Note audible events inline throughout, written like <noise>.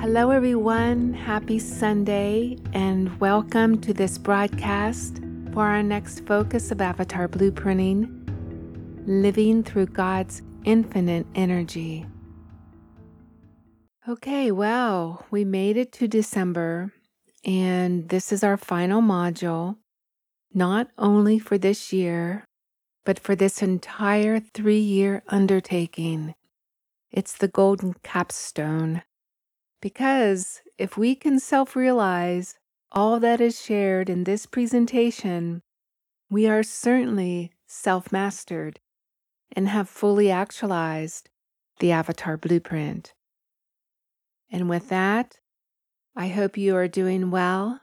Hello, everyone. Happy Sunday, and welcome to this broadcast for our next focus of Avatar Blueprinting Living Through God's Infinite Energy. Okay, well, we made it to December, and this is our final module, not only for this year, but for this entire three year undertaking. It's the golden capstone. Because if we can self realize all that is shared in this presentation, we are certainly self mastered and have fully actualized the Avatar Blueprint. And with that, I hope you are doing well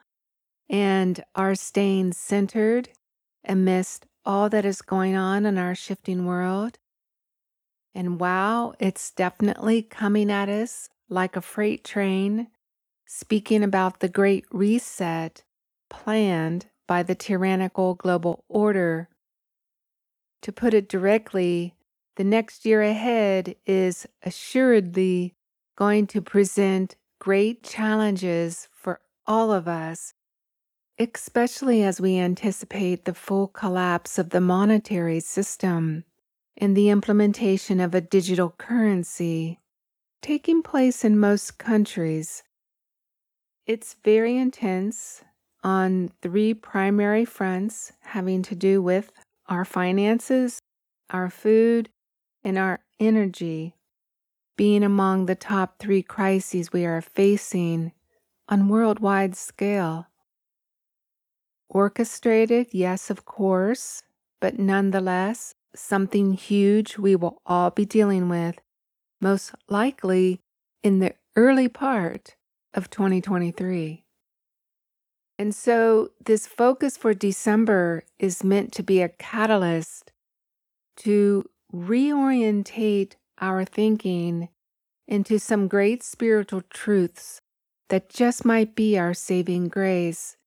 and are staying centered amidst all that is going on in our shifting world. And wow, it's definitely coming at us like a freight train, speaking about the great reset planned by the tyrannical global order. To put it directly, the next year ahead is assuredly going to present great challenges for all of us, especially as we anticipate the full collapse of the monetary system and the implementation of a digital currency taking place in most countries. It's very intense on three primary fronts having to do with our finances, our food, and our energy, being among the top three crises we are facing on worldwide scale. Orchestrated, yes, of course, but nonetheless, something huge we will all be dealing with most likely in the early part of 2023. And so, this focus for December is meant to be a catalyst to reorientate our thinking into some great spiritual truths that just might be our saving grace.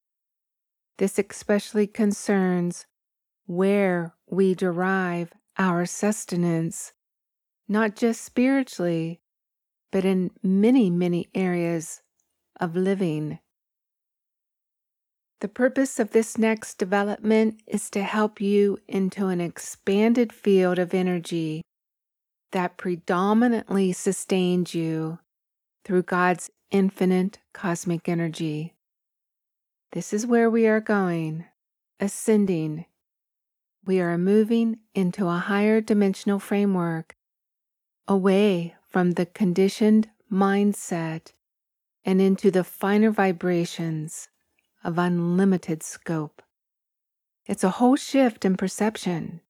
This especially concerns where we derive our sustenance not just spiritually, but in many, many areas of living. The purpose of this next development is to help you into an expanded field of energy that predominantly sustains you through God's infinite cosmic energy. This is where we are going, ascending. We are moving into a higher dimensional framework away from the conditioned mindset and into the finer vibrations of unlimited scope. It's a whole shift in perception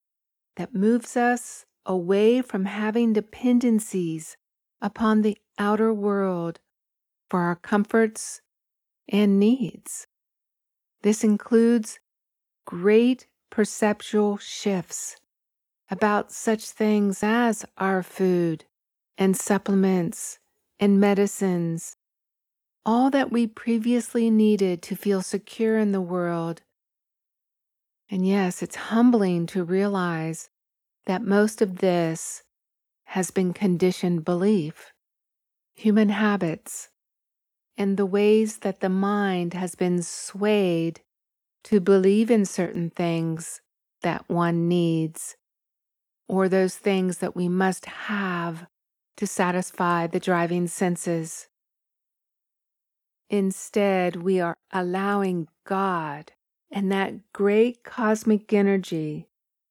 that moves us away from having dependencies upon the outer world for our comforts and needs. This includes great perceptual shifts about such things as our food and supplements and medicines, all that we previously needed to feel secure in the world. And yes, it's humbling to realize that most of this has been conditioned belief, human habits, and the ways that the mind has been swayed to believe in certain things that one needs or those things that we must have to satisfy the driving senses. Instead, we are allowing God and that great cosmic energy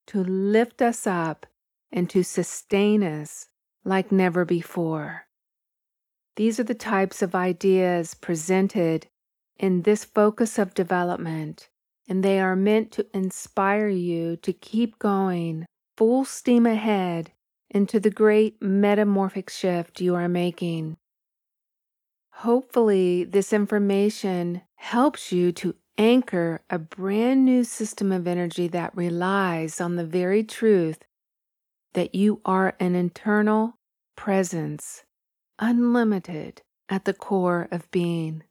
to lift us up and to sustain us like never before. These are the types of ideas presented in this focus of development, and they are meant to inspire you to keep going full steam ahead into the great metamorphic shift you are making. Hopefully, this information helps you to anchor a brand new system of energy that relies on the very truth that you are an internal presence, unlimited at the core of being.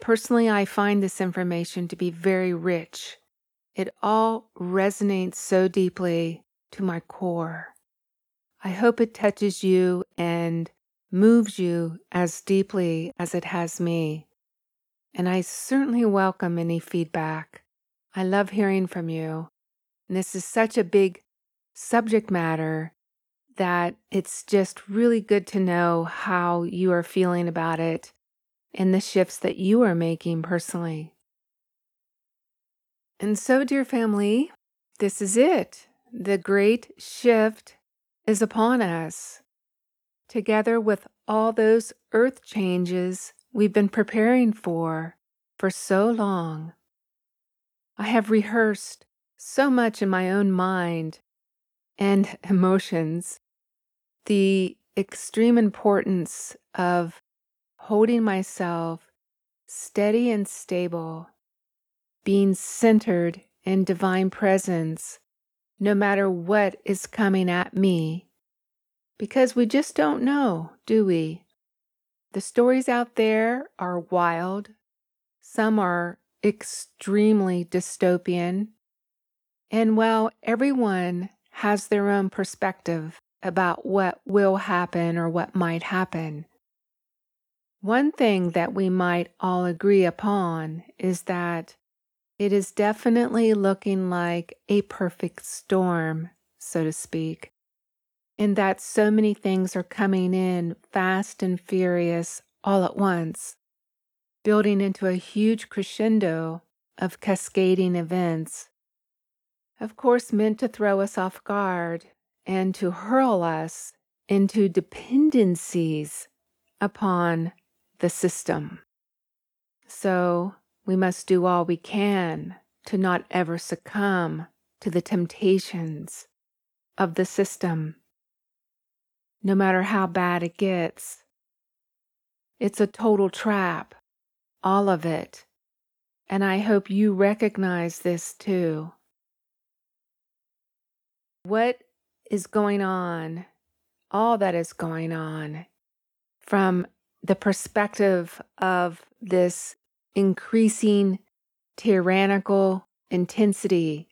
Personally, I find this information to be very rich it all resonates so deeply to my core. I hope it touches you and moves you as deeply as it has me. And I certainly welcome any feedback. I love hearing from you. And this is such a big subject matter that it's just really good to know how you are feeling about it and the shifts that you are making personally. And so, dear family, this is it. The great shift is upon us. Together with all those earth changes we've been preparing for for so long. I have rehearsed so much in my own mind and <laughs> emotions the extreme importance of holding myself steady and stable, being centered in divine presence, no matter what is coming at me. Because we just don't know, do we? The stories out there are wild, some are extremely dystopian. And while everyone has their own perspective about what will happen or what might happen, one thing that we might all agree upon is that it is definitely looking like a perfect storm, so to speak, in that so many things are coming in fast and furious all at once, building into a huge crescendo of cascading events. Of course, meant to throw us off guard and to hurl us into dependencies upon the system. So we must do all we can to not ever succumb to the temptations of the system, no matter how bad it gets. It's a total trap, all of it. And I hope you recognize this too. What is going on, all that is going on, from the perspective of this increasing tyrannical intensity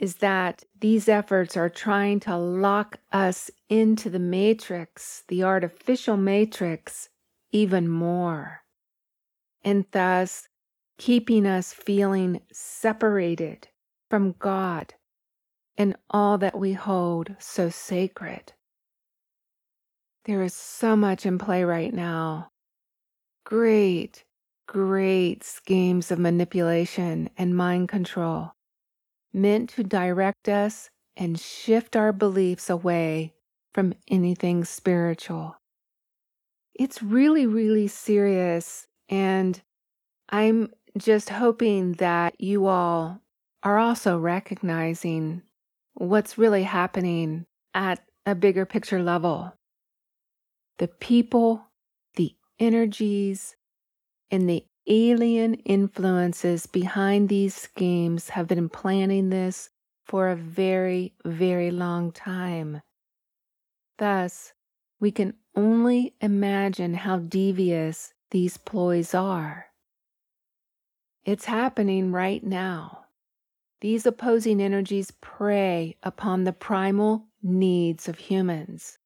is that these efforts are trying to lock us into the matrix, the artificial matrix, even more, and thus keeping us feeling separated from God and all that we hold so sacred. There is so much in play right now. Great, great schemes of manipulation and mind control meant to direct us and shift our beliefs away from anything spiritual. It's really, really serious. And I'm just hoping that you all are also recognizing what's really happening at a bigger picture level the people, the energies, and the alien influences behind these schemes have been planning this for a very, very long time. Thus, we can only imagine how devious these ploys are. It's happening right now. These opposing energies prey upon the primal needs of humans.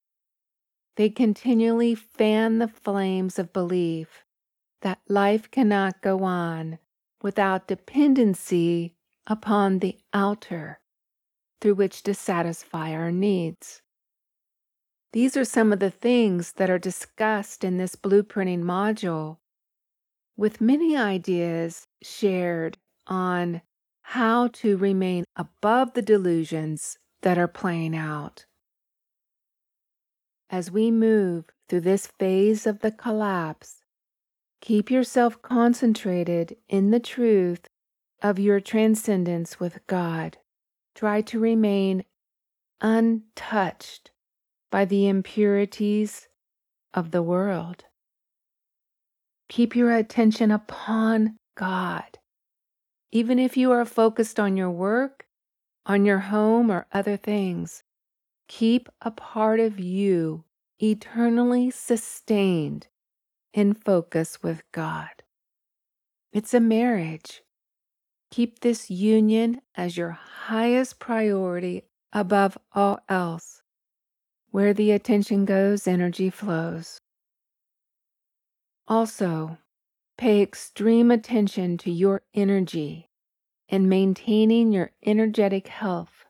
They continually fan the flames of belief that life cannot go on without dependency upon the outer through which to satisfy our needs. These are some of the things that are discussed in this blueprinting module, with many ideas shared on how to remain above the delusions that are playing out. As we move through this phase of the collapse, keep yourself concentrated in the truth of your transcendence with God. Try to remain untouched by the impurities of the world. Keep your attention upon God. Even if you are focused on your work, on your home, or other things, keep a part of you eternally sustained in focus with God. It's a marriage. Keep this union as your highest priority above all else. Where the attention goes, energy flows. Also, pay extreme attention to your energy and maintaining your energetic health.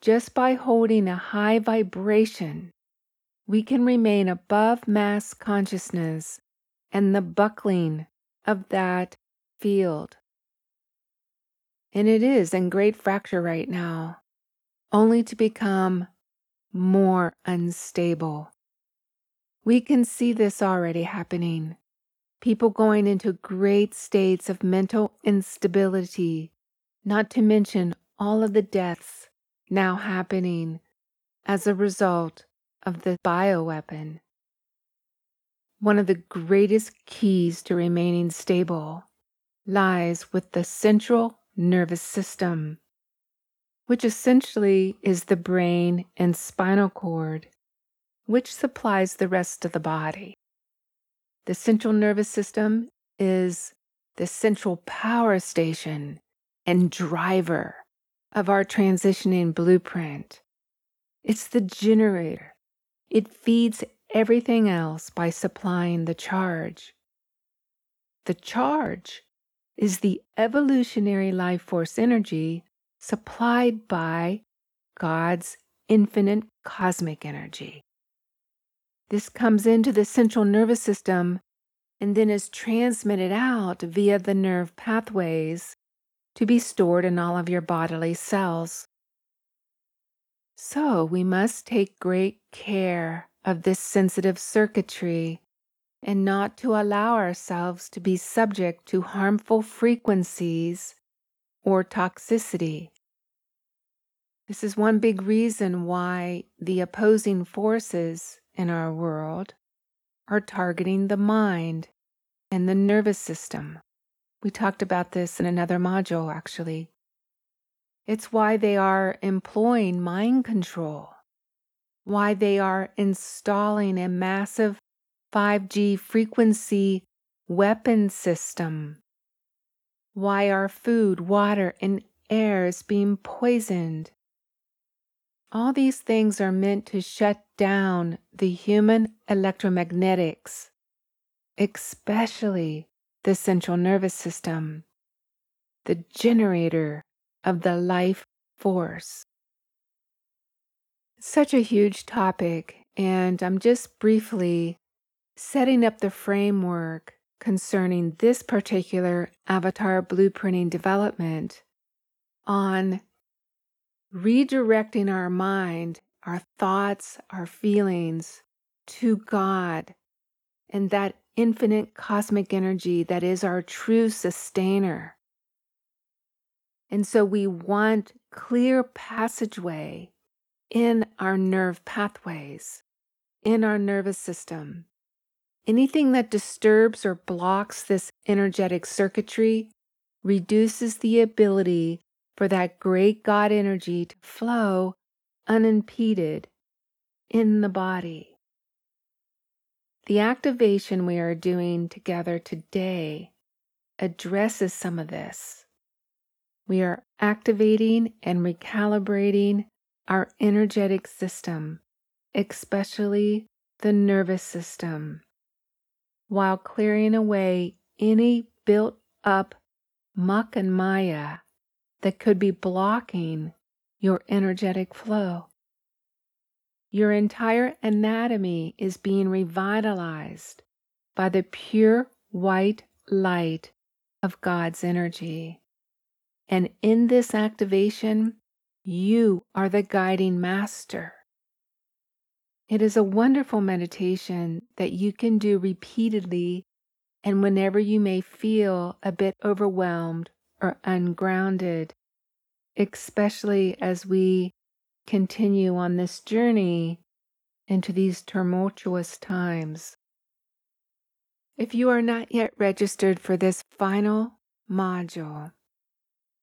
Just by holding a high vibration, we can remain above mass consciousness and the buckling of that field. And it is in great fracture right now, only to become more unstable. We can see this already happening. People going into great states of mental instability, not to mention all of the deaths now happening as a result of the bioweapon. One of the greatest keys to remaining stable lies with the central nervous system which essentially is the brain and spinal cord, which supplies the rest of the body. The central nervous system is the central power station and driver of our transitioning blueprint. It's the generator. It feeds everything else by supplying the charge. The charge is the evolutionary life force energy supplied by God's infinite cosmic energy. This comes into the central nervous system and then is transmitted out via the nerve pathways to be stored in all of your bodily cells. So we must take great care of this sensitive circuitry and not to allow ourselves to be subject to harmful frequencies or toxicity. This is one big reason why the opposing forces in our world are targeting the mind and the nervous system. We talked about this in another module, actually. It's why they are employing mind control, why they are installing a massive 5G frequency weapon system. Why our food, water, and air is being poisoned. All these things are meant to shut down the human electromagnetics, especially the central nervous system, the generator of the life force. Such a huge topic, and I'm just briefly setting up the framework concerning this particular avatar blueprinting development on redirecting our mind, our thoughts, our feelings to God and that infinite cosmic energy that is our true sustainer. And so we want clear passageway in our nerve pathways, in our nervous system, Anything that disturbs or blocks this energetic circuitry reduces the ability for that great God energy to flow unimpeded in the body. The activation we are doing together today addresses some of this. We are activating and recalibrating our energetic system, especially the nervous system while clearing away any built up muck and maya that could be blocking your energetic flow. Your entire anatomy is being revitalized by the pure white light of God's energy. And in this activation, you are the guiding master. It is a wonderful meditation that you can do repeatedly and whenever you may feel a bit overwhelmed or ungrounded, especially as we continue on this journey into these tumultuous times. If you are not yet registered for this final module,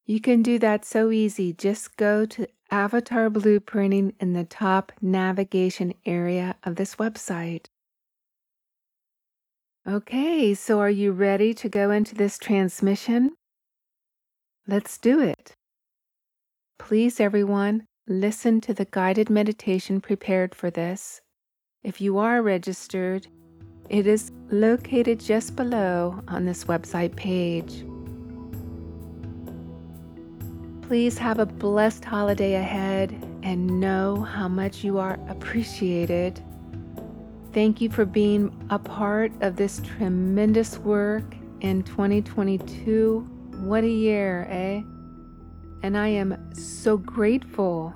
you can do that so easy. Just go to avatar blueprinting in the top navigation area of this website. Okay, so are you ready to go into this transmission? Let's do it. Please, everyone, listen to the guided meditation prepared for this. If you are registered, it is located just below on this website page. Please have a blessed holiday ahead and know how much you are appreciated. Thank you for being a part of this tremendous work in 2022. What a year, eh? And I am so grateful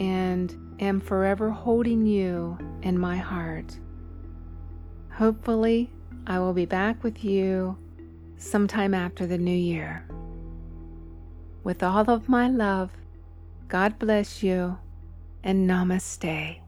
and am forever holding you in my heart. Hopefully, I will be back with you sometime after the new year. With all of my love, God bless you and namaste.